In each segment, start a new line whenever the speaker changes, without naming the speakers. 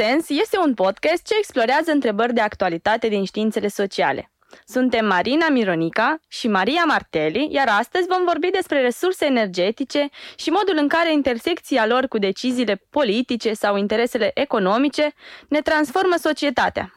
Suprasens este un podcast ce explorează întrebări de actualitate din științele sociale. Suntem Marina Mironica și Maria Marteli, iar astăzi vom vorbi despre resurse energetice și modul în care intersecția lor cu deciziile politice sau interesele economice ne transformă societatea.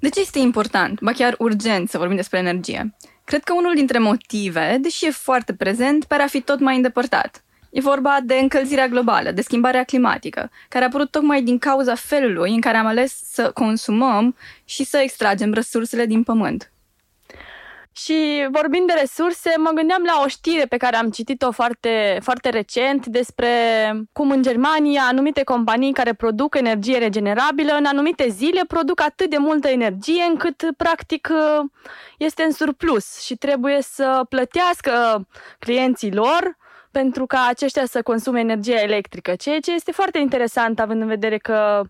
De ce este important, ba chiar urgent să vorbim despre energie? Cred că unul dintre motive, deși e foarte prezent, pare a fi tot mai îndepărtat. E vorba de încălzirea globală, de schimbarea climatică, care a apărut tocmai din cauza felului în care am ales să consumăm și să extragem resursele din pământ.
Și vorbind de resurse, mă gândeam la o știre pe care am citit-o foarte, foarte recent despre cum în Germania anumite companii care produc energie regenerabilă în anumite zile produc atât de multă energie încât practic este în surplus și trebuie să plătească clienții lor pentru ca aceștia să consume energie electrică, ceea ce este foarte interesant având în vedere că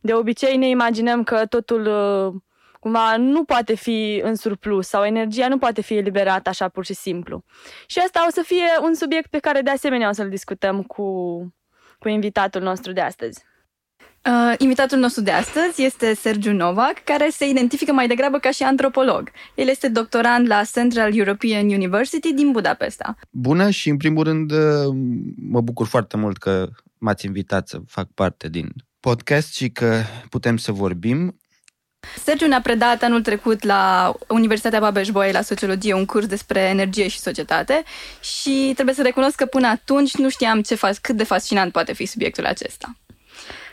de obicei ne imaginăm că totul uh, cumva nu poate fi în surplus sau energia nu poate fi eliberată așa pur și simplu. Și asta o să fie un subiect pe care de asemenea o să-l discutăm cu, cu invitatul nostru de astăzi.
Uh, invitatul nostru de astăzi este Sergiu Novak, care se identifică mai degrabă ca și antropolog. El este doctorand la Central European University din Budapesta.
Bună și, în primul rând, uh, mă bucur foarte mult că m-ați invitat să fac parte din podcast și că putem să vorbim.
Sergiu ne-a predat anul trecut la Universitatea Babeș-Bolyai la sociologie un curs despre energie și societate și trebuie să recunosc că până atunci nu știam ce fac, cât de fascinant poate fi subiectul acesta.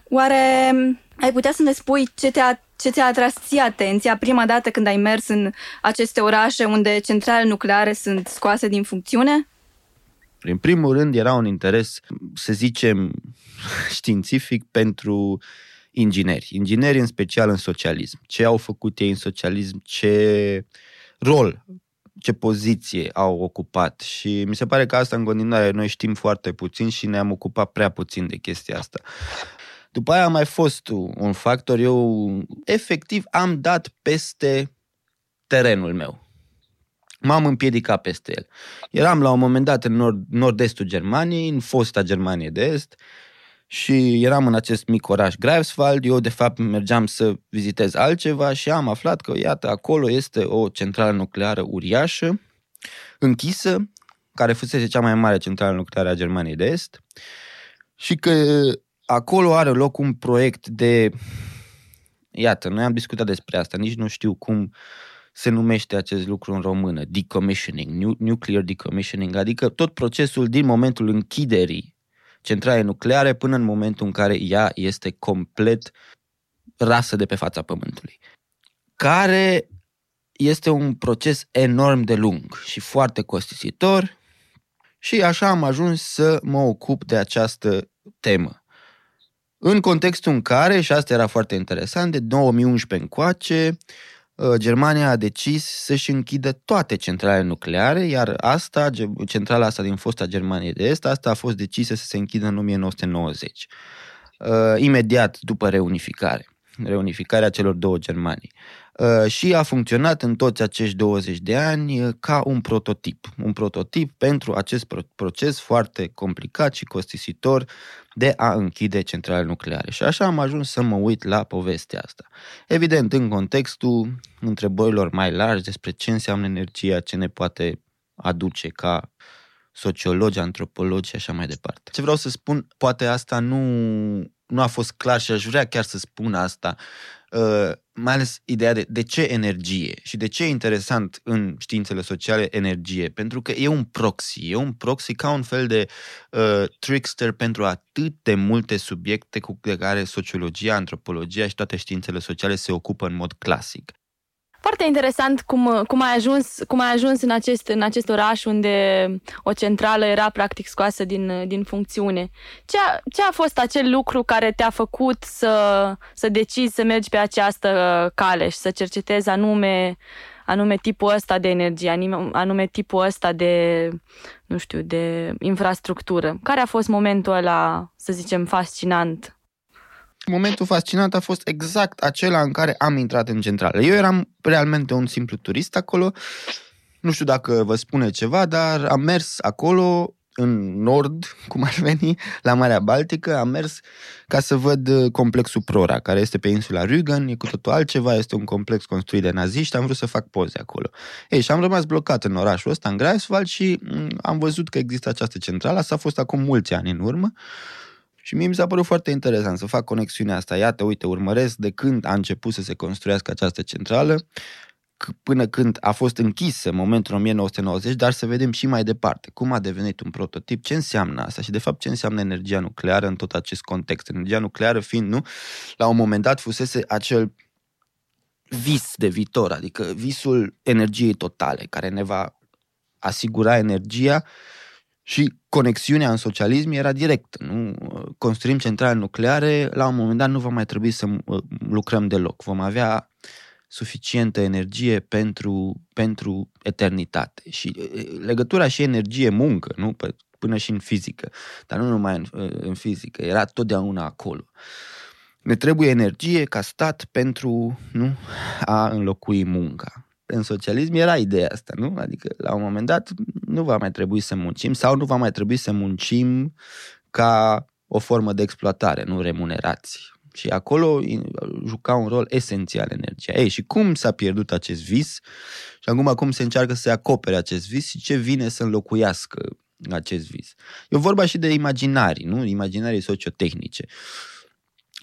Oare ai putea să ne spui ce te-a, ce ți-a atras ție atenția prima dată când ai mers în aceste orașe unde centrale nucleare sunt scoase din funcțiune?
În primul rând era un interes, să zicem, științific pentru ingineri. Ingineri în special în socialism. Ce au făcut ei în socialism, ce rol, ce poziție au ocupat și mi se pare că asta în continuare noi știm foarte puțin și ne-am ocupat prea puțin de chestia asta. După aia a mai fost un factor, eu efectiv am dat peste terenul meu. M-am împiedicat peste el. Eram la un moment dat în nord, nord-estul Germaniei, în fosta Germanie de Est, și eram în acest mic oraș Greifswald. Eu, de fapt, mergeam să vizitez altceva și am aflat că, iată, acolo este o centrală nucleară uriașă, închisă, care fusese cea mai mare centrală nucleară a Germaniei de Est și că acolo are loc un proiect de... Iată, noi am discutat despre asta, nici nu știu cum se numește acest lucru în română, decommissioning, nuclear decommissioning, adică tot procesul din momentul închiderii centrale nucleare până în momentul în care ea este complet rasă de pe fața Pământului. Care este un proces enorm de lung și foarte costisitor și așa am ajuns să mă ocup de această temă. În contextul în care, și asta era foarte interesant, de 2011 încoace, uh, Germania a decis să-și închidă toate centralele nucleare, iar asta, centrala asta din fosta Germanie de Est, asta a fost decisă să se închidă în 1990, uh, imediat după reunificare, reunificarea celor două Germanii. Uh, și a funcționat în toți acești 20 de ani uh, ca un prototip. Un prototip pentru acest proces foarte complicat și costisitor de a închide centrale nucleare. Și așa am ajuns să mă uit la povestea asta. Evident, în contextul întrebărilor mai largi despre ce înseamnă energia, ce ne poate aduce ca sociologi, antropologi și așa mai departe. Ce vreau să spun, poate asta nu, nu a fost clar și aș vrea chiar să spun asta Uh, mai ales ideea de, de ce energie și de ce e interesant în științele sociale energie, pentru că e un proxy, e un proxy ca un fel de uh, trickster pentru atât de multe subiecte cu care sociologia, antropologia și toate științele sociale se ocupă în mod clasic.
Foarte interesant cum, cum, ai ajuns, cum ai ajuns în acest, în acest oraș unde o centrală era practic scoasă din, din funcțiune. Ce a, ce a fost acel lucru care te-a făcut să, să decizi să mergi pe această cale și să cercetezi anume, anume tipul ăsta de energie, anume tipul ăsta de, nu știu, de infrastructură? Care a fost momentul ăla, să zicem, fascinant
momentul fascinant a fost exact acela în care am intrat în centrală. Eu eram realmente un simplu turist acolo, nu știu dacă vă spune ceva, dar am mers acolo în nord, cum ar veni, la Marea Baltică, am mers ca să văd uh, complexul Prora, care este pe insula Rügen, e cu totul altceva, este un complex construit de naziști, am vrut să fac poze acolo. Ei, și am rămas blocat în orașul ăsta, în Greifswald, și mm, am văzut că există această centrală, asta a fost acum mulți ani în urmă, și mie mi s-a părut foarte interesant să fac conexiunea asta. Iată, uite, urmăresc de când a început să se construiască această centrală, până când a fost închisă în momentul 1990, dar să vedem și mai departe cum a devenit un prototip, ce înseamnă asta și de fapt ce înseamnă energia nucleară în tot acest context. Energia nucleară fiind, nu, la un moment dat fusese acel vis de viitor, adică visul energiei totale, care ne va asigura energia și conexiunea în socialism era directă. Nu? Construim centrale nucleare, la un moment dat nu va mai trebui să lucrăm deloc. Vom avea suficientă energie pentru, pentru eternitate. Și legătura și energie-muncă, nu? până și în fizică, dar nu numai în, în fizică, era totdeauna acolo. Ne trebuie energie ca stat pentru nu, a înlocui munca. În socialism era ideea asta, nu? Adică la un moment dat nu va mai trebui să muncim sau nu va mai trebui să muncim ca o formă de exploatare, nu remunerații. Și acolo juca un rol esențial energia. Ei, și cum s-a pierdut acest vis? Și acum cum se încearcă să se acopere acest vis și ce vine să înlocuiască acest vis? E vorba și de imaginarii, nu? Imaginarii sociotehnice.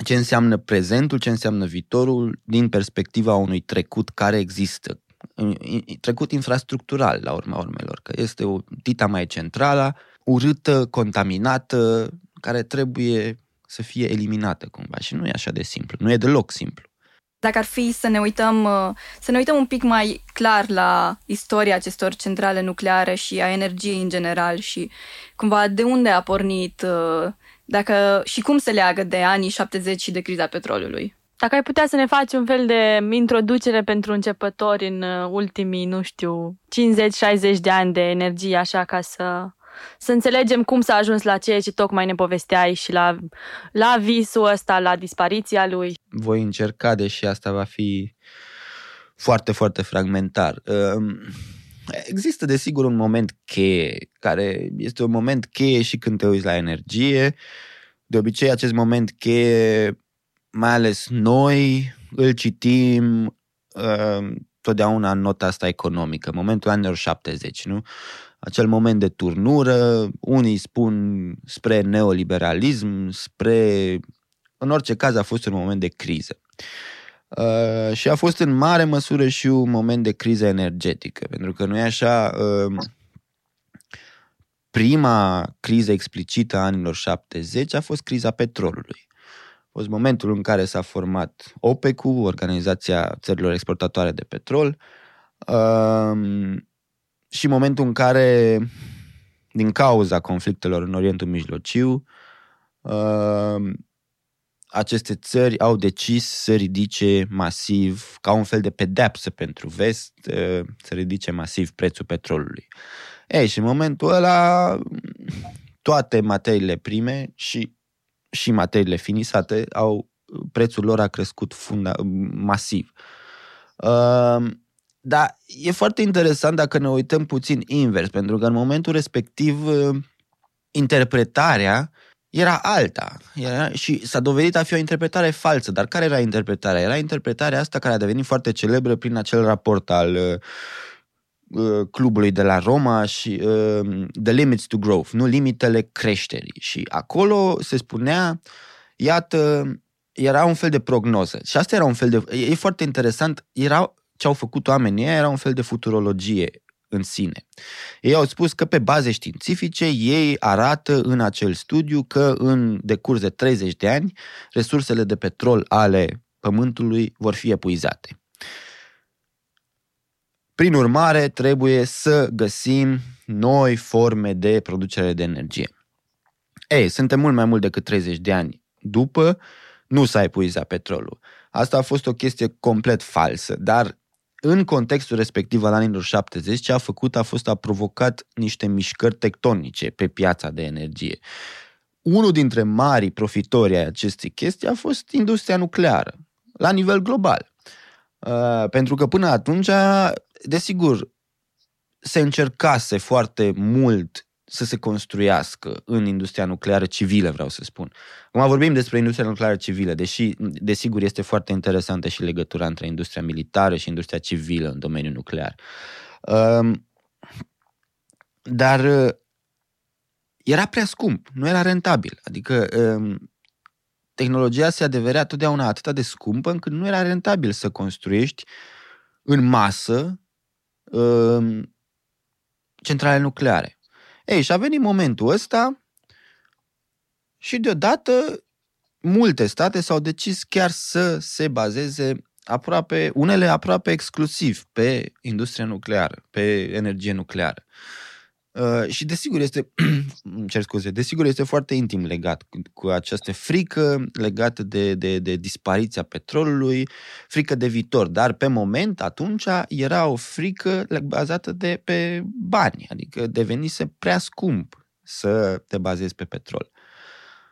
Ce înseamnă prezentul, ce înseamnă viitorul din perspectiva unui trecut care există. Trecut infrastructural, la urma urmelor, că este o tita mai centrală, urâtă, contaminată, care trebuie să fie eliminată cumva și nu e așa de simplu, nu e deloc simplu.
Dacă ar fi să ne uităm, uh, să ne uităm un pic mai clar la istoria acestor centrale nucleare și a energiei în general și cumva de unde a pornit uh, dacă, și cum se leagă de anii 70 și de criza petrolului.
Dacă ai putea să ne faci un fel de introducere pentru începători în uh, ultimii, nu știu, 50-60 de ani de energie, așa ca să să înțelegem cum s-a ajuns la ceea ce tocmai ne povesteai și la, la visul ăsta, la dispariția lui.
Voi încerca, deși asta va fi foarte, foarte fragmentar. Ehm, există, desigur, un moment cheie, care este un moment cheie și când te uiți la energie. De obicei, acest moment cheie, mai ales noi, îl citim ehm, totdeauna în nota asta economică, momentul anilor 70, nu? acel moment de turnură, unii spun spre neoliberalism, spre... În orice caz a fost un moment de criză. Uh, și a fost în mare măsură și un moment de criză energetică, pentru că nu e așa... Uh, prima criză explicită a anilor 70 a fost criza petrolului. A fost momentul în care s-a format OPEC-ul, Organizația Țărilor Exportatoare de Petrol, uh, și momentul în care, din cauza conflictelor în Orientul Mijlociu, uh, aceste țări au decis să ridice masiv, ca un fel de pedepsă pentru vest, uh, să ridice masiv prețul petrolului. Ei, și în momentul ăla, toate materiile prime și, și materiile finisate, au, prețul lor a crescut funda, masiv. Uh, dar e foarte interesant dacă ne uităm puțin invers, pentru că în momentul respectiv uh, interpretarea era alta era, și s-a dovedit a fi o interpretare falsă. Dar care era interpretarea? Era interpretarea asta care a devenit foarte celebră prin acel raport al uh, uh clubului de la Roma și uh, The Limits to Growth, nu limitele creșterii. Și acolo se spunea, iată, era un fel de prognoză. Și asta era un fel de... E foarte interesant, era ce au făcut oamenii era un fel de futurologie în sine. Ei au spus că pe baze științifice ei arată în acel studiu că în decurs de 30 de ani resursele de petrol ale Pământului vor fi epuizate. Prin urmare, trebuie să găsim noi forme de producere de energie. Ei, suntem mult mai mult decât 30 de ani după, nu s-a epuizat petrolul. Asta a fost o chestie complet falsă, dar în contextul respectiv al anilor 70, ce a făcut a fost a provocat niște mișcări tectonice pe piața de energie. Unul dintre marii profitori ai acestei chestii a fost industria nucleară, la nivel global. Uh, pentru că până atunci, desigur, se încercase foarte mult să se construiască în industria nucleară civilă, vreau să spun. Acum vorbim despre industria nucleară civilă, deși, desigur, este foarte interesantă și legătura între industria militară și industria civilă în domeniul nuclear. Um, dar uh, era prea scump, nu era rentabil. Adică um, tehnologia se adeverea totdeauna atât de scumpă încât nu era rentabil să construiești în masă um, centrale nucleare. Ei, și a venit momentul ăsta și deodată multe state s-au decis chiar să se bazeze aproape, unele aproape exclusiv pe industria nucleară, pe energie nucleară. Uh, și desigur este, cer scuze, desigur este foarte intim legat cu, cu această frică legată de, de, de dispariția petrolului, frică de viitor, dar pe moment atunci era o frică bazată de pe bani, adică devenise prea scump să te bazezi pe petrol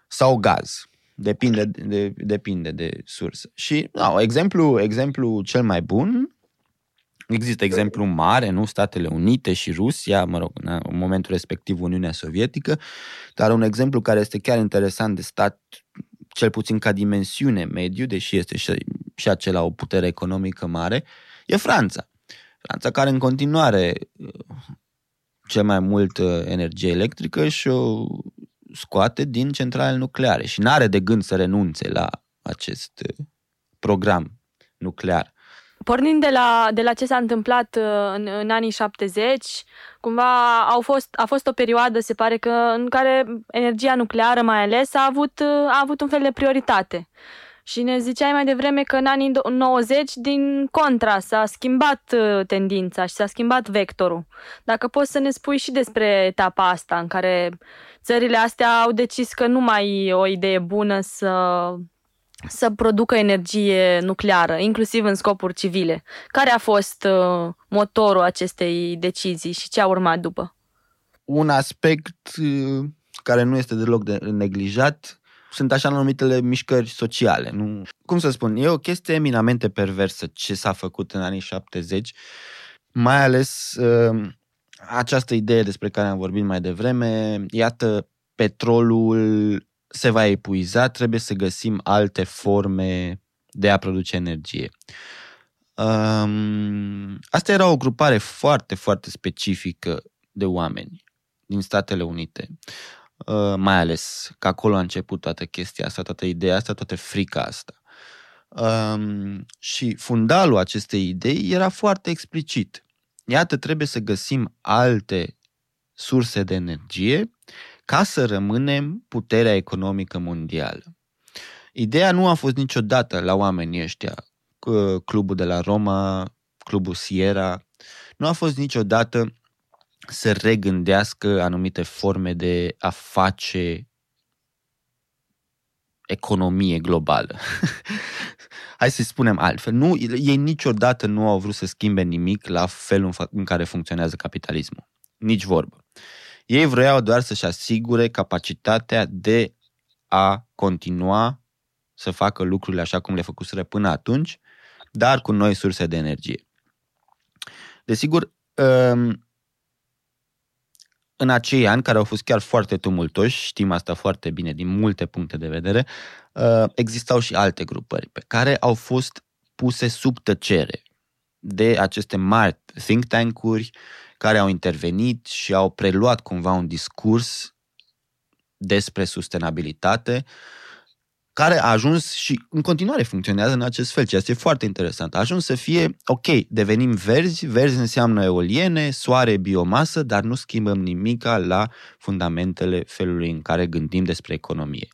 sau gaz. Depinde de, depinde de sursă. Și no, exemplu, exemplu cel mai bun Există exemplu mare, nu? Statele Unite și Rusia, mă rog, în momentul respectiv Uniunea Sovietică, dar un exemplu care este chiar interesant de stat, cel puțin ca dimensiune mediu, deși este și, și acela o putere economică mare, e Franța. Franța care în continuare uh, cel mai mult uh, energie electrică și o scoate din centrale nucleare și nu are de gând să renunțe la acest uh, program nuclear.
Pornind de la, de la ce s-a întâmplat uh, în, în anii 70, cumva au fost, a fost o perioadă, se pare că, în care energia nucleară mai ales a avut, uh, a avut un fel de prioritate. Și ne ziceai mai devreme că în anii 90, din contra, s-a schimbat uh, tendința și s-a schimbat vectorul. Dacă poți să ne spui și despre etapa asta în care țările astea au decis că nu mai e o idee bună să să producă energie nucleară, inclusiv în scopuri civile. Care a fost uh, motorul acestei decizii și ce a urmat după?
Un aspect uh, care nu este deloc de neglijat sunt așa numitele mișcări sociale. Nu? Cum să spun, e o chestie eminamente perversă ce s-a făcut în anii 70, mai ales uh, această idee despre care am vorbit mai devreme, iată, petrolul se va epuiza, trebuie să găsim alte forme de a produce energie. Um, asta era o grupare foarte, foarte specifică de oameni din Statele Unite. Uh, mai ales că acolo a început toată chestia asta, toată ideea asta, toată frica asta. Um, și fundalul acestei idei era foarte explicit. Iată, trebuie să găsim alte surse de energie ca să rămânem puterea economică mondială. Ideea nu a fost niciodată la oamenii ăștia, clubul de la Roma, clubul Sierra, nu a fost niciodată să regândească anumite forme de a face economie globală. Hai să spunem altfel. Nu, ei niciodată nu au vrut să schimbe nimic la felul în care funcționează capitalismul. Nici vorbă. Ei vreau doar să-și asigure capacitatea de a continua să facă lucrurile așa cum le făcuseră până atunci, dar cu noi surse de energie. Desigur, um, în acei ani, care au fost chiar foarte tumultoși, știm asta foarte bine din multe puncte de vedere, uh, existau și alte grupări pe care au fost puse sub tăcere de aceste mari think tank-uri care au intervenit și au preluat cumva un discurs despre sustenabilitate care a ajuns și în continuare funcționează în acest fel, ceea ce este foarte interesant. A ajuns să fie, ok, devenim verzi, verzi înseamnă eoliene, soare, biomasă, dar nu schimbăm nimica la fundamentele felului în care gândim despre economie.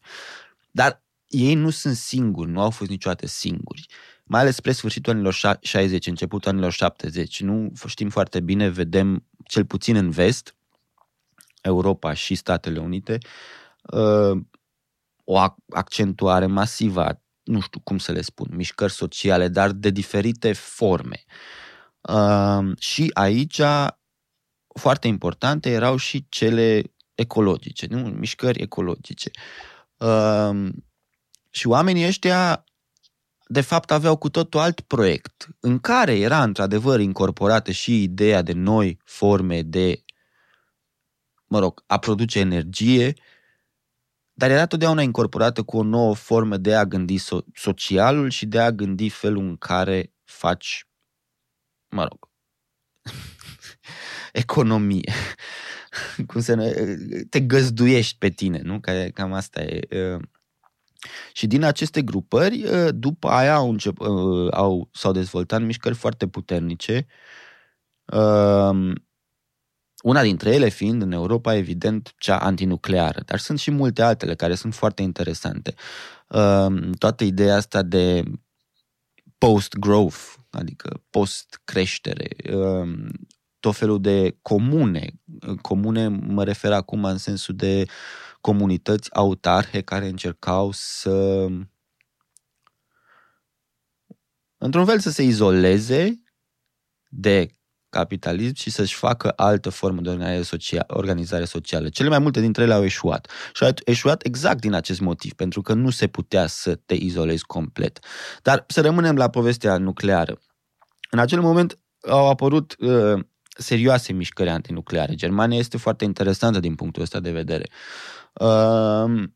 Dar ei nu sunt singuri, nu au fost niciodată singuri mai ales spre sfârșitul anilor 60, începutul anilor 70. Nu știm foarte bine, vedem cel puțin în vest, Europa și Statele Unite, uh, o accentuare masivă nu știu cum să le spun, mișcări sociale, dar de diferite forme. Uh, și aici, foarte importante, erau și cele ecologice, nu? mișcări ecologice. Uh, și oamenii ăștia de fapt aveau cu totul alt proiect, în care era într-adevăr incorporată și ideea de noi forme de mă rog, a produce energie, dar era totdeauna incorporată cu o nouă formă de a gândi so- socialul și de a gândi felul în care faci, mă rog, economie. Cum să ne, te găzduiești pe tine, nu? Cam asta e. Și din aceste grupări, după aia au, încep, au, s-au dezvoltat mișcări foarte puternice. Una dintre ele fiind în Europa, evident, cea antinucleară, dar sunt și multe altele care sunt foarte interesante. Toată ideea asta de post-growth, adică post-creștere, tot felul de comune. Comune mă refer acum în sensul de comunități autarhe care încercau să într-un fel să se izoleze de capitalism și să-și facă altă formă de organizare, social, organizare socială. Cele mai multe dintre ele au eșuat. Și au eșuat exact din acest motiv, pentru că nu se putea să te izolezi complet. Dar să rămânem la povestea nucleară. În acel moment au apărut uh, serioase mișcări antinucleare. Germania este foarte interesantă din punctul ăsta de vedere. Uh,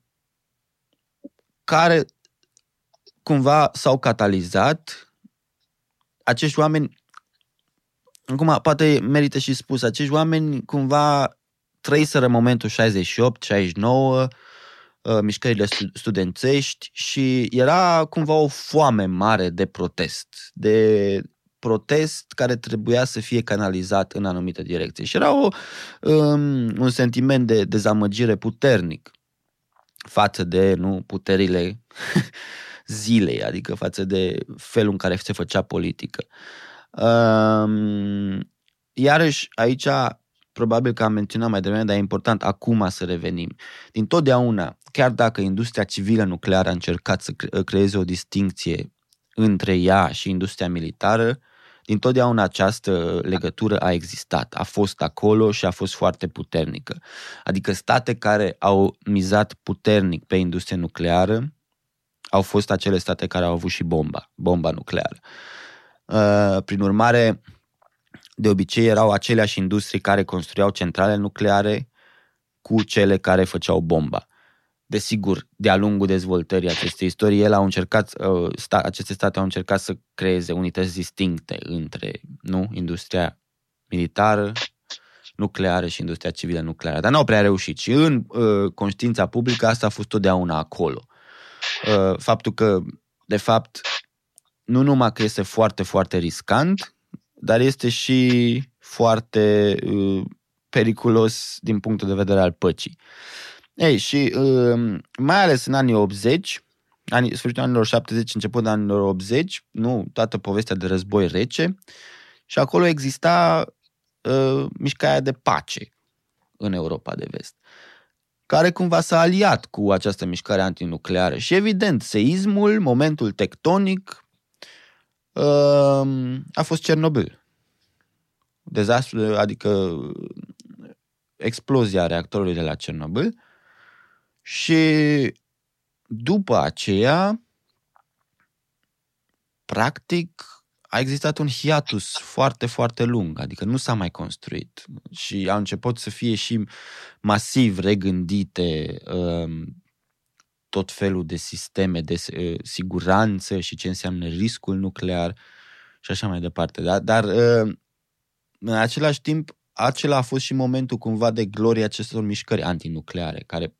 care cumva s-au catalizat. Acești oameni Acum, poate merită și spus, acești oameni cumva trăiseră momentul 68-69, uh, mișcările studențești și era cumva o foame mare de protest, de protest care trebuia să fie canalizat în anumite direcții. Și era o, um, un sentiment de dezamăgire puternic față de nu puterile zilei, adică față de felul în care se făcea politică. Um, iarăși, aici, probabil că am menționat mai devreme, dar e important acum să revenim. Din totdeauna, chiar dacă industria civilă nucleară a încercat să creeze o distinție între ea și industria militară, din totdeauna această legătură a existat, a fost acolo și a fost foarte puternică. Adică state care au mizat puternic pe industria nucleară au fost acele state care au avut și bomba, bomba nucleară. Uh, prin urmare, de obicei erau aceleași industrii care construiau centrale nucleare cu cele care făceau bomba. Desigur, de-a lungul dezvoltării acestei istorii, el au încercat, uh, sta, aceste state au încercat să creeze unități distincte între nu, industria militară, nucleară și industria civilă nucleară, dar n-au prea reușit. Și în uh, conștiința publică asta a fost totdeauna acolo. Uh, faptul că, de fapt, nu numai că este foarte, foarte riscant, dar este și foarte uh, periculos din punctul de vedere al păcii. Ei, și uh, mai ales în anii 80, anii, sfârșitul anilor 70, începutul anilor 80, nu, toată povestea de război rece, și acolo exista uh, mișcarea de pace în Europa de vest, care cumva s-a aliat cu această mișcare antinucleară. Și evident, seismul, momentul tectonic, a fost Cernobâl. Dezastru, adică explozia reactorului de la Cernobâl și după aceea, practic, a existat un hiatus foarte, foarte lung, adică nu s-a mai construit și au început să fie și masiv regândite um, tot felul de sisteme de uh, siguranță și ce înseamnă riscul nuclear și așa mai departe. Dar, dar uh, în același timp, acela a fost și momentul cumva de glorie acestor mișcări antinucleare, care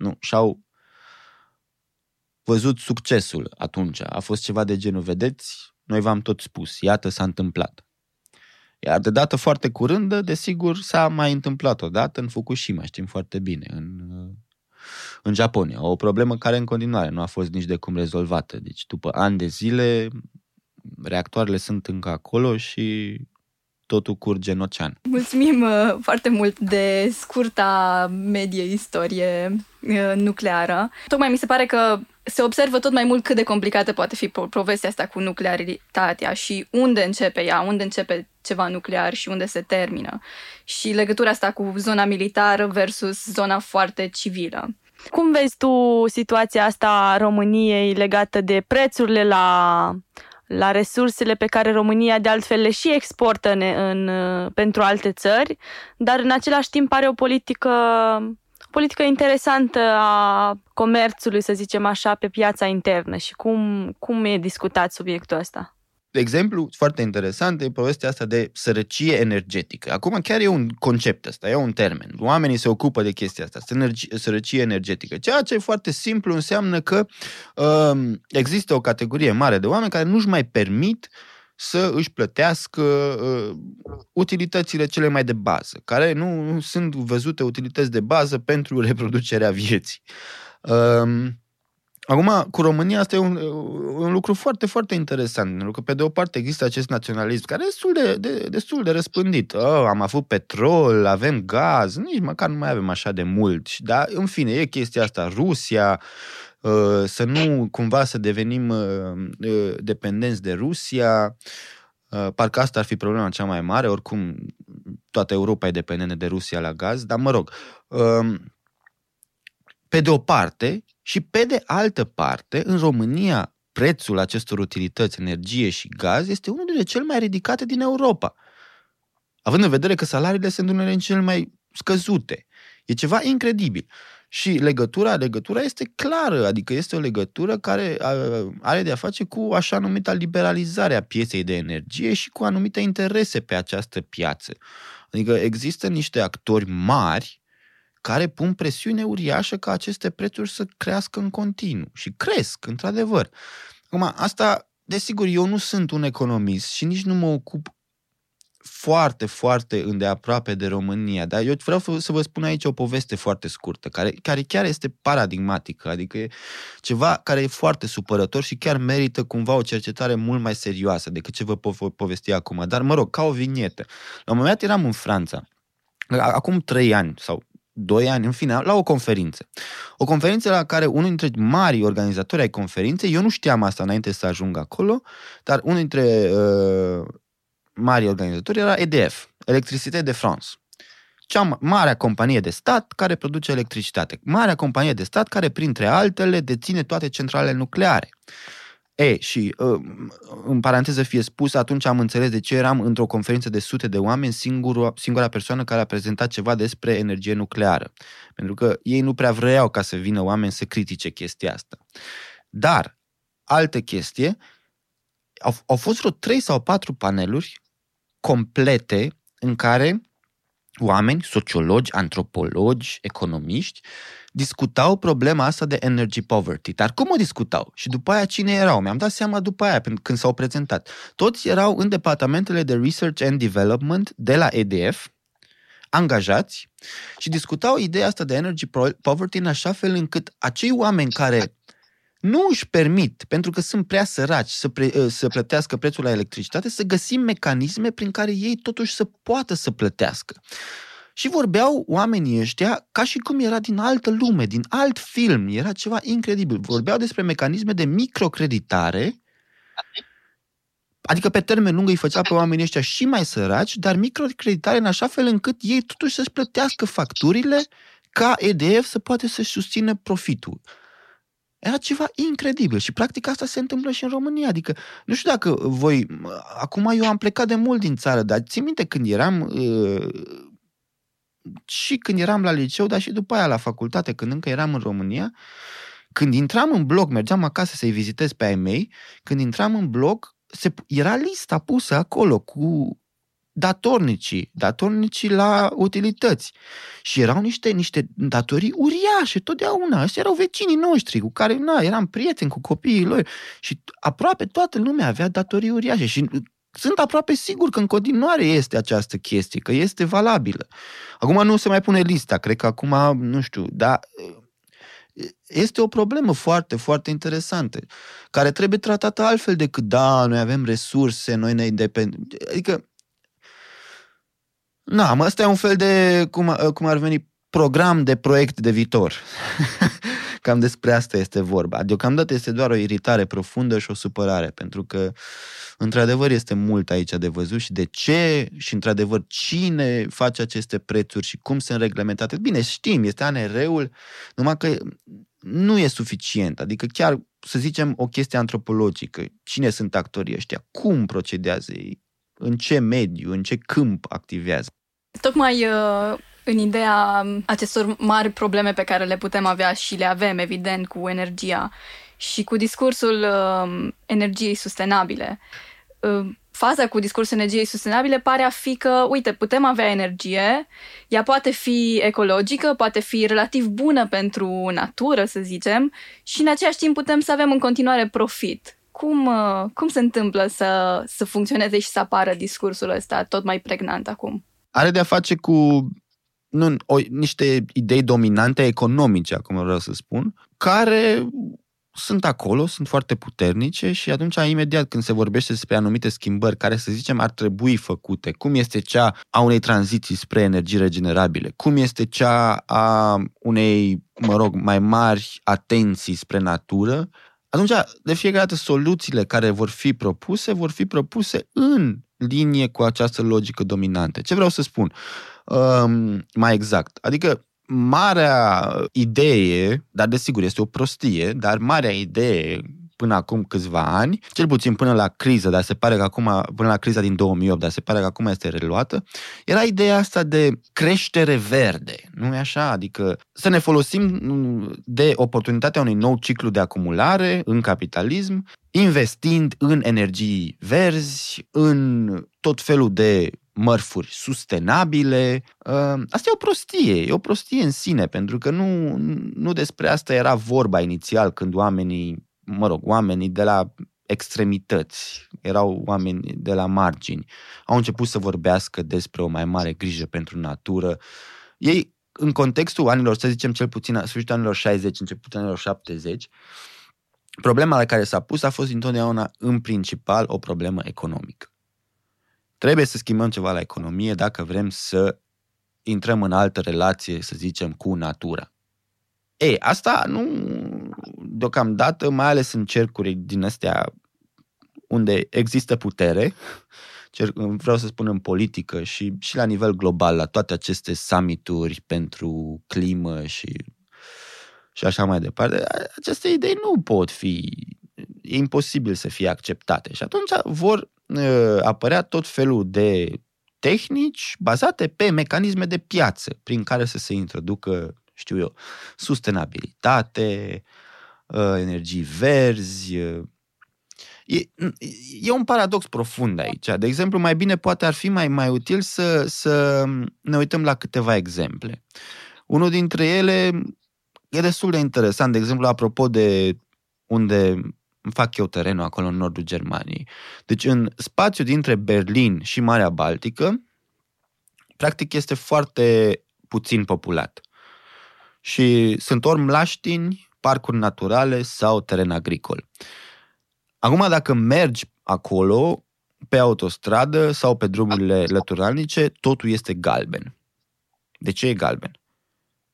nu, și-au văzut succesul atunci. A fost ceva de genul, vedeți, noi v-am tot spus, iată s-a întâmplat. Iar de dată foarte curândă, desigur, s-a mai întâmplat odată în Fukushima, știm foarte bine, în în Japonia. O problemă care în continuare nu a fost nici de cum rezolvată. Deci după ani de zile, reactoarele sunt încă acolo și totul curge în ocean.
Mulțumim uh, foarte mult de scurta medie istorie uh, nucleară. Tocmai mi se pare că se observă tot mai mult cât de complicată poate fi povestea asta cu nuclearitatea și unde începe ea, unde începe ceva nuclear și unde se termină. Și legătura asta cu zona militară versus zona foarte civilă.
Cum vezi tu situația asta a României legată de prețurile la, la resursele pe care România de altfel le și exportă în, în, pentru alte țări, dar în același timp are o politică politică interesantă a comerțului, să zicem așa, pe piața internă și cum, cum e discutat subiectul ăsta?
De exemplu, foarte interesant e povestea asta de sărăcie energetică. Acum chiar e un concept ăsta, e un termen. Oamenii se ocupă de chestia asta, sărăcie energetică. Ceea ce e foarte simplu înseamnă că uh, există o categorie mare de oameni care nu-și mai permit să își plătească uh, utilitățile cele mai de bază, care nu sunt văzute utilități de bază pentru reproducerea vieții. Uh, Acum, cu România asta e un, un lucru foarte, foarte interesant, pentru că pe de o parte există acest naționalism care e destul de, de, destul de răspândit. Oh, am avut petrol, avem gaz, nici măcar nu mai avem așa de mult. Dar, în fine, e chestia asta. Rusia, uh, să nu cumva să devenim uh, uh, dependenți de Rusia, parcă asta ar fi problema cea mai mare, oricum toată Europa e dependentă de Rusia la gaz, dar mă rog, pe de o parte, și pe de altă parte, în România, prețul acestor utilități, energie și gaz, este unul dintre cele mai ridicate din Europa. Având în vedere că salariile sunt unele din cele mai scăzute. E ceva incredibil. Și legătura, legătura este clară, adică este o legătură care are de a face cu așa numita liberalizare a pieței de energie și cu anumite interese pe această piață. Adică există niște actori mari care pun presiune uriașă ca aceste prețuri să crească în continuu. Și cresc, într-adevăr. Acum, asta, desigur, eu nu sunt un economist și nici nu mă ocup foarte, foarte îndeaproape de România, dar eu vreau să vă spun aici o poveste foarte scurtă, care, care chiar este paradigmatică, adică e ceva care e foarte supărător și chiar merită cumva o cercetare mult mai serioasă decât ce vă po- povesti acum. Dar, mă rog, ca o vinietă. La un moment dat eram în Franța, acum trei ani sau doi ani, în fine, la o conferință. O conferință la care unul dintre mari organizatori ai conferinței, eu nu știam asta înainte să ajung acolo, dar unul dintre uh, mari organizatori era EDF, Electricité de France. Cea mare companie de stat care produce electricitate. Marea companie de stat care, printre altele, deține toate centralele nucleare. E, și ă, în paranteză fie spus, atunci am înțeles de ce eram într-o conferință de sute de oameni singura, singura persoană care a prezentat ceva despre energie nucleară. Pentru că ei nu prea vreau ca să vină oameni să critique chestia asta. Dar, altă chestie, au, au fost vreo trei sau patru paneluri complete în care oameni, sociologi, antropologi, economiști, discutau problema asta de energy poverty. Dar cum o discutau? Și după aia cine erau? Mi-am dat seama după aia când s-au prezentat. Toți erau în departamentele de research and development de la EDF, angajați și discutau ideea asta de energy poverty în așa fel încât acei oameni care nu își permit, pentru că sunt prea săraci, să, pre, să plătească prețul la electricitate, să găsim mecanisme prin care ei totuși să poată să plătească. Și vorbeau oamenii ăștia ca și cum era din altă lume, din alt film. Era ceva incredibil. Vorbeau despre mecanisme de microcreditare, adică pe termen lung îi făcea pe oamenii ăștia și mai săraci, dar microcreditare în așa fel încât ei totuși să-și plătească facturile ca EDF să poate să-și susțină profitul. Era ceva incredibil și practic asta se întâmplă și în România. Adică, nu știu dacă voi, acum eu am plecat de mult din țară, dar țin minte când eram uh, și când eram la liceu, dar și după aia la facultate, când încă eram în România, când intram în blog, mergeam acasă să-i vizitez pe ai mei, când intram în blog, se, era lista pusă acolo cu datornicii, datornicii la utilități. Și erau niște, niște datorii uriașe, totdeauna. Ăștia erau vecinii noștri cu care, na, eram prieteni cu copiii lor. Și aproape toată lumea avea datorii uriașe. Și sunt aproape sigur că în continuare este această chestie, că este valabilă. Acum nu se mai pune lista, cred că acum, nu știu, dar este o problemă foarte, foarte interesantă, care trebuie tratată altfel decât, da, noi avem resurse, noi ne independem. Adică, na, mă, ăsta e un fel de, cum, cum ar veni, program de proiect de viitor. Cam despre asta este vorba. Deocamdată este doar o iritare profundă și o supărare, pentru că într-adevăr este mult aici de văzut și de ce și într-adevăr cine face aceste prețuri și cum sunt reglementate. Bine, știm, este ANR-ul, numai că nu e suficient. Adică chiar să zicem, o chestie antropologică. Cine sunt actorii ăștia? Cum procedează ei? În ce mediu, în ce câmp activează?
Tocmai uh, în ideea acestor mari probleme pe care le putem avea și le avem, evident, cu energia și cu discursul uh, energiei sustenabile. Uh, faza cu discursul energiei sustenabile pare a fi că, uite, putem avea energie, ea poate fi ecologică, poate fi relativ bună pentru natură, să zicem, și în același timp putem să avem în continuare profit. Cum, uh, cum se întâmplă să, să funcționeze și să apară discursul ăsta tot mai pregnant acum?
Are de-a face cu nu, o, niște idei dominante economice, acum vreau să spun, care sunt acolo, sunt foarte puternice și atunci imediat când se vorbește despre anumite schimbări care, să zicem, ar trebui făcute, cum este cea a unei tranziții spre energii regenerabile, cum este cea a unei, mă rog, mai mari atenții spre natură, atunci, de fiecare dată, soluțiile care vor fi propuse vor fi propuse în linie cu această logică dominantă. Ce vreau să spun? Um, mai exact. Adică, marea idee, dar desigur este o prostie, dar marea idee până acum câțiva ani, cel puțin până la criză, dar se pare că acum, până la criza din 2008, dar se pare că acum este reluată, era ideea asta de creștere verde, nu e așa? Adică să ne folosim de oportunitatea unui nou ciclu de acumulare în capitalism, investind în energii verzi, în tot felul de mărfuri sustenabile. Ă, asta e o prostie, e o prostie în sine, pentru că nu, nu despre asta era vorba inițial când oamenii, mă rog, oamenii de la extremități, erau oameni de la margini, au început să vorbească despre o mai mare grijă pentru natură. Ei, în contextul anilor, să zicem cel puțin a sfârșitul anilor 60, începutul anilor 70, problema la care s-a pus a fost întotdeauna în principal o problemă economică. Trebuie să schimbăm ceva la economie dacă vrem să intrăm în altă relație, să zicem, cu natura. Ei, asta nu, deocamdată, mai ales în cercuri din astea unde există putere, cer, vreau să spun în politică și, și la nivel global, la toate aceste summituri pentru climă și, și așa mai departe, aceste idei nu pot fi, e imposibil să fie acceptate. Și atunci vor Uh, apărea tot felul de tehnici bazate pe mecanisme de piață prin care să se introducă, știu eu, sustenabilitate, uh, energii verzi. Uh. E, e un paradox profund aici. De exemplu, mai bine poate ar fi mai, mai util să, să ne uităm la câteva exemple. Unul dintre ele e destul de interesant, de exemplu, apropo de unde îmi fac eu terenul acolo în nordul Germaniei. Deci în spațiul dintre Berlin și Marea Baltică, practic este foarte puțin populat. Și sunt ori mlaștini, parcuri naturale sau teren agricol. Acum, dacă mergi acolo, pe autostradă sau pe drumurile lăturalnice, totul este galben. De ce e galben?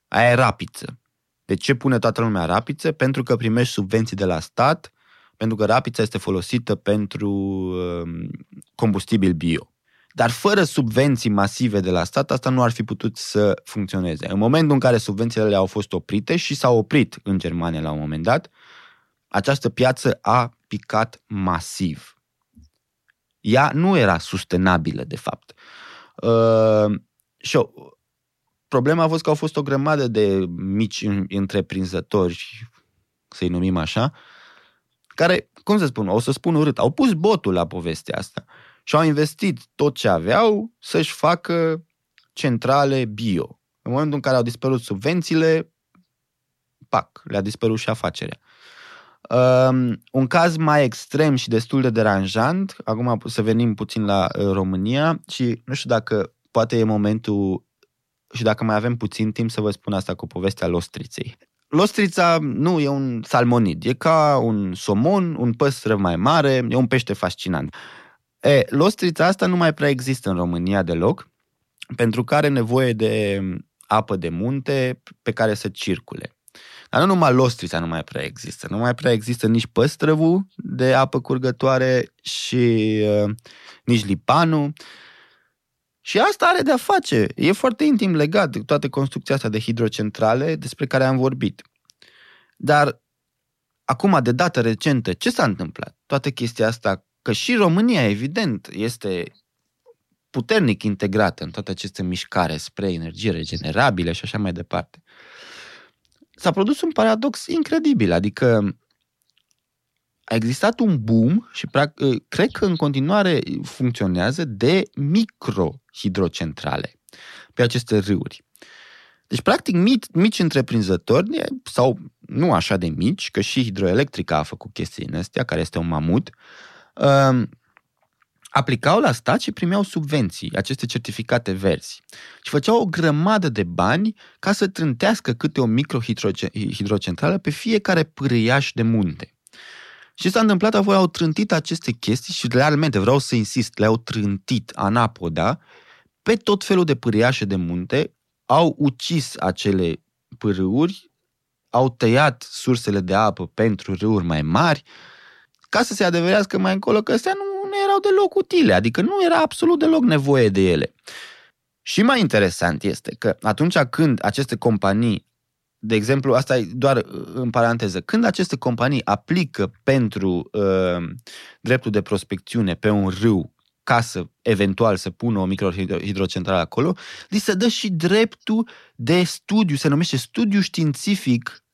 Aia e rapiță. De ce pune toată lumea rapiță? Pentru că primești subvenții de la stat pentru că rapița este folosită pentru um, combustibil bio. Dar fără subvenții masive de la stat, asta nu ar fi putut să funcționeze. În momentul în care subvențiile au fost oprite și s-au oprit în Germania la un moment dat, această piață a picat masiv. Ea nu era sustenabilă, de fapt. Uh, și o, problema a fost că au fost o grămadă de mici întreprinzători, să-i numim așa, care, cum să spun, o să spun urât, au pus botul la povestea asta și au investit tot ce aveau să-și facă centrale bio. În momentul în care au dispărut subvențiile, pac, le-a dispărut și afacerea. Um, un caz mai extrem și destul de deranjant, acum să venim puțin la uh, România și nu știu dacă poate e momentul și dacă mai avem puțin timp să vă spun asta cu povestea Lostriței. Lostrița nu e un salmonid, e ca un somon, un păstră mai mare, e un pește fascinant. E, lostrița asta nu mai prea există în România deloc, pentru că are nevoie de apă de munte pe care să circule. Dar nu numai lostrița nu mai prea există, nu mai prea există nici păstrăvul de apă curgătoare și uh, nici lipanul. Și asta are de-a face. E foarte intim legat de toată construcția asta de hidrocentrale despre care am vorbit. Dar acum, de dată recentă, ce s-a întâmplat? Toată chestia asta, că și România, evident, este puternic integrată în toate aceste mișcare spre energie regenerabile și așa mai departe. S-a produs un paradox incredibil, adică a existat un boom și cred că în continuare funcționează de microhidrocentrale pe aceste râuri. Deci, practic, mici, mici întreprinzători, sau nu așa de mici, că și hidroelectrica a făcut chestiile astea, care este un mamut, uh, aplicau la stat și primeau subvenții, aceste certificate verzi. Și făceau o grămadă de bani ca să trântească câte o microhidrocentrală pe fiecare pârâiaș de munte. Și s-a întâmplat, apoi au trântit aceste chestii și realmente, vreau să insist, le-au trântit anapoda pe tot felul de pâriașe de munte, au ucis acele pârâuri, au tăiat sursele de apă pentru râuri mai mari, ca să se adeverească mai încolo că astea nu, nu erau deloc utile, adică nu era absolut deloc nevoie de ele. Și mai interesant este că atunci când aceste companii de exemplu, asta e doar uh, în paranteză, când aceste companii aplică pentru uh, dreptul de prospecțiune pe un râu ca să eventual să pună o microhidrocentrală acolo, li se dă și dreptul de studiu, se numește studiu științific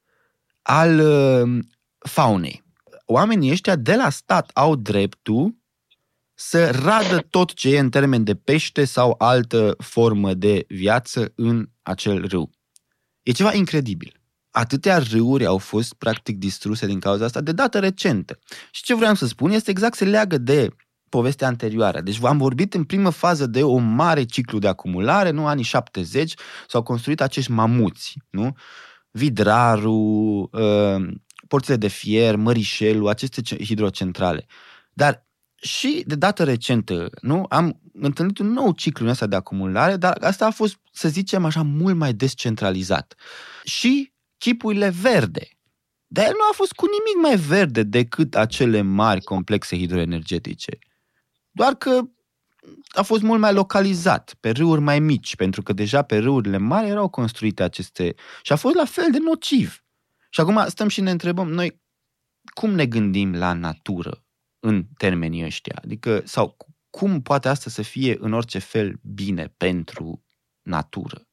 al uh, faunei. Oamenii ăștia de la stat au dreptul să radă tot ce e în termen de pește sau altă formă de viață în acel râu. E ceva incredibil. Atâtea râuri au fost practic distruse din cauza asta de dată recentă. Și ce vreau să spun este exact se leagă de povestea anterioară. Deci am vorbit în primă fază de o mare ciclu de acumulare, nu anii 70, s-au construit acești mamuți, nu? Vidraru, uh, porțile de fier, Mărișelul, aceste hidrocentrale. Dar și de dată recentă, nu? Am întâlnit un nou ciclu în asta de acumulare, dar asta a fost, să zicem așa, mult mai descentralizat. Și chipurile verde. Dar el nu a fost cu nimic mai verde decât acele mari complexe hidroenergetice. Doar că a fost mult mai localizat, pe râuri mai mici, pentru că deja pe râurile mari erau construite aceste... Și a fost la fel de nociv. Și acum stăm și ne întrebăm, noi cum ne gândim la natură în termenii ăștia? Adică, sau cum poate asta să fie în orice fel bine pentru natură?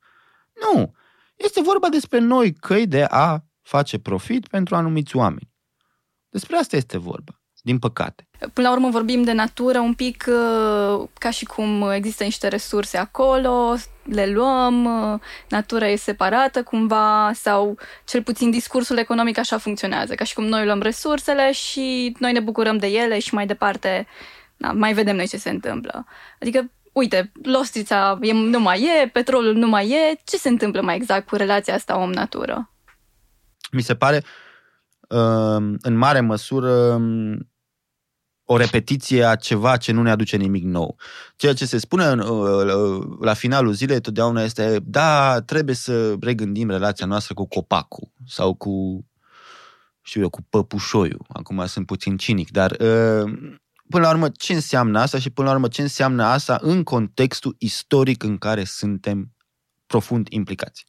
Nu! Este vorba despre noi căi de a face profit pentru anumiți oameni. Despre asta este vorba, din păcate.
Până la urmă vorbim de natură un pic uh, ca și cum există niște resurse acolo, le luăm, uh, natura e separată cumva sau cel puțin discursul economic așa funcționează, ca și cum noi luăm resursele și noi ne bucurăm de ele și mai departe na, mai vedem noi ce se întâmplă. Adică, uite, lostrița e, nu mai e, petrolul nu mai e, ce se întâmplă mai exact cu relația asta om-natură?
Mi se pare, uh, în mare măsură, um, o repetiție a ceva ce nu ne aduce nimic nou. Ceea ce se spune în, uh, uh, la finalul zilei totdeauna este da, trebuie să regândim relația noastră cu copacul sau cu știu eu, cu păpușoiul. Acum sunt puțin cinic, dar până la urmă, ce înseamnă asta și până la urmă ce înseamnă asta în contextul istoric în care suntem profund implicați.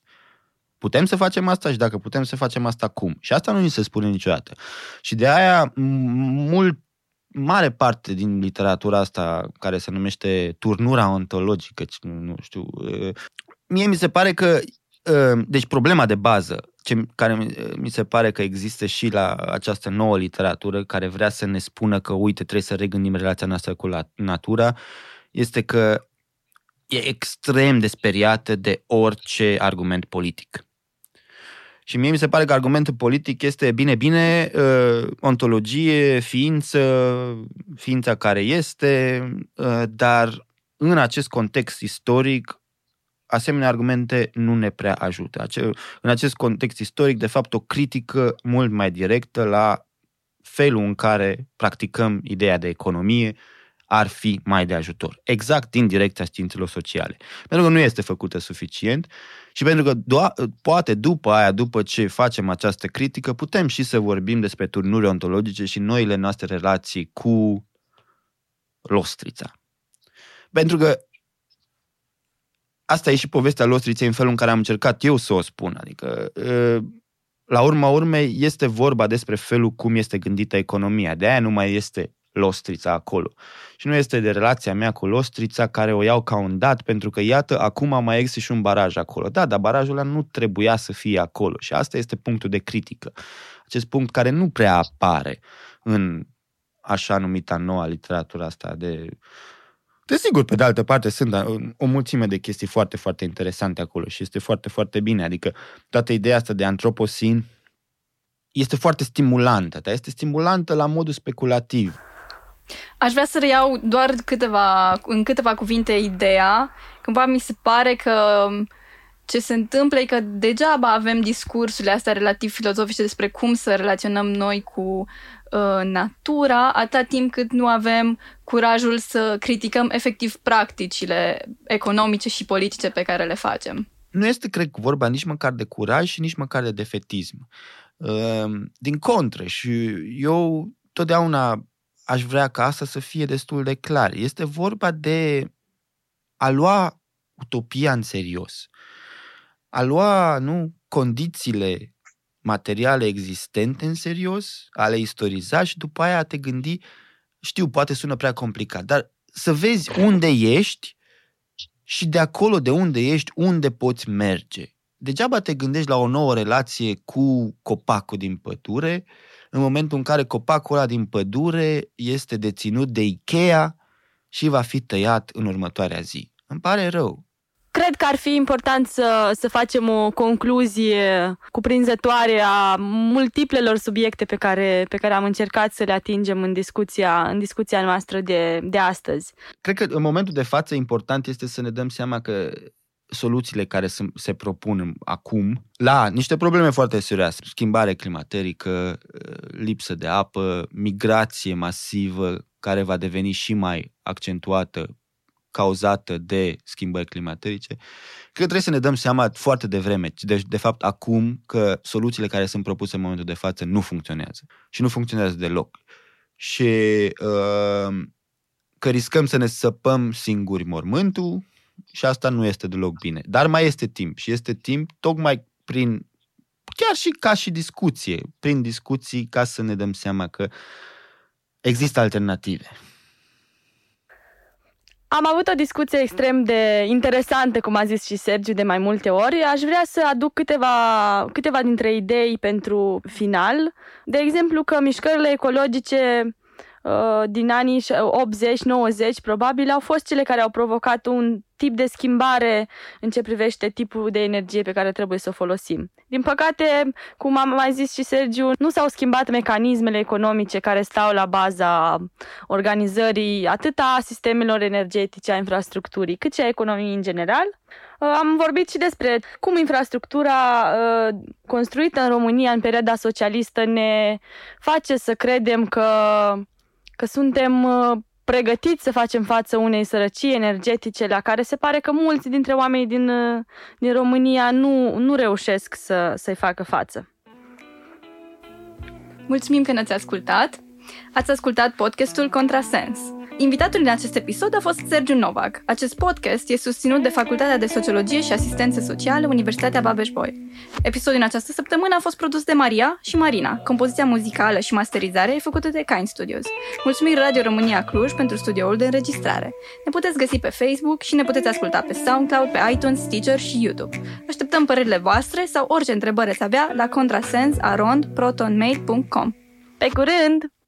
Putem să facem asta și dacă putem să facem asta, cum? Și asta nu ni se spune niciodată. Și de aia, mult, mare parte din literatura asta, care se numește turnura ontologică, nu știu, mie mi se pare că, deci problema de bază ce, care mi se pare că există și la această nouă literatură care vrea să ne spună că, uite, trebuie să regândim relația noastră cu la, natura, este că e extrem de speriată de orice argument politic. Și mie mi se pare că argumentul politic este bine, bine, uh, ontologie, ființă, ființa care este, uh, dar în acest context istoric asemenea argumente nu ne prea ajută. În acest context istoric, de fapt, o critică mult mai directă la felul în care practicăm ideea de economie ar fi mai de ajutor. Exact din direcția științelor sociale. Pentru că nu este făcută suficient și pentru că do- poate după aia, după ce facem această critică, putem și să vorbim despre turnuri ontologice și noile noastre relații cu lostrița. Pentru că asta e și povestea Lostriței în felul în care am încercat eu să o spun. Adică la urma urmei, este vorba despre felul cum este gândită economia. De aia nu mai este Lostrița acolo. Și nu este de relația mea cu Lostrița care o iau ca un dat, pentru că, iată, acum mai există și un baraj acolo. Da, dar barajul ăla nu trebuia să fie acolo și asta este punctul de critică. Acest punct care nu prea apare în așa numita noua literatură asta de... Desigur, pe de altă parte, sunt o mulțime de chestii foarte, foarte interesante acolo și este foarte, foarte bine. Adică toată ideea asta de antroposin este foarte stimulantă, dar este stimulantă la modul speculativ.
Aș vrea să reiau doar câteva, în câteva cuvinte ideea. Cumva mi se pare că ce se întâmplă e că degeaba avem discursurile astea relativ filozofice despre cum să relaționăm noi cu uh, natura, atâta timp cât nu avem curajul să criticăm efectiv practicile economice și politice pe care le facem.
Nu este, cred, vorba nici măcar de curaj și nici măcar de defetism. Uh, din contră, și eu totdeauna aș vrea ca asta să fie destul de clar. Este vorba de a lua utopia în serios. A lua, nu, condițiile materiale existente în serios, a le istoriza și după aia a te gândi, știu, poate sună prea complicat, dar să vezi unde ești și de acolo de unde ești, unde poți merge. Degeaba te gândești la o nouă relație cu copacul din pădure, în momentul în care copacul ăla din pădure este deținut de Ikea și va fi tăiat în următoarea zi. Îmi pare rău.
Cred că ar fi important să, să facem o concluzie cuprinzătoare a multiplelor subiecte pe care, pe care am încercat să le atingem în discuția, în discuția noastră de, de astăzi.
Cred că în momentul de față important este să ne dăm seama că soluțiile care se propun acum la niște probleme foarte serioase. Schimbare climaterică, lipsă de apă, migrație masivă care va deveni și mai accentuată cauzată de schimbări climatice, cred că trebuie să ne dăm seama foarte devreme, de, de fapt acum, că soluțiile care sunt propuse în momentul de față nu funcționează. Și nu funcționează deloc. Și uh, că riscăm să ne săpăm singuri mormântul, și asta nu este deloc bine. Dar mai este timp și este timp tocmai prin, chiar și ca și discuție, prin discuții ca să ne dăm seama că există alternative.
Am avut o discuție extrem de interesantă, cum a zis și Sergiu de mai multe ori. Aș vrea să aduc câteva, câteva dintre idei pentru final. De exemplu că mișcările ecologice Uh, din anii 80-90 probabil au fost cele care au provocat un tip de schimbare în ce privește tipul de energie pe care trebuie să o folosim. Din păcate, cum am mai zis și Sergiu, nu s-au schimbat mecanismele economice care stau la baza organizării atât a sistemelor energetice, a infrastructurii, cât și a economiei în general. Uh, am vorbit și despre cum infrastructura uh, construită în România în perioada socialistă ne face să credem că că suntem uh, pregătiți să facem față unei sărăcii energetice la care se pare că mulți dintre oamenii din, uh, din România nu, nu reușesc să, să-i facă față.
Mulțumim că ne-ați ascultat! Ați ascultat podcastul Contrasens. Invitatul din acest episod a fost Sergiu Novak. Acest podcast e susținut de Facultatea de Sociologie și Asistență Socială, Universitatea Babeș-Bolyai. Episodul din această săptămână a fost produs de Maria și Marina. Compoziția muzicală și masterizare e făcută de Kind Studios. Mulțumim Radio România Cluj pentru studioul de înregistrare. Ne puteți găsi pe Facebook și ne puteți asculta pe SoundCloud, pe iTunes, Stitcher și YouTube. Așteptăm părerile voastre sau orice întrebări ați avea la contrasens.arond.protonmail.com.
Pe curând!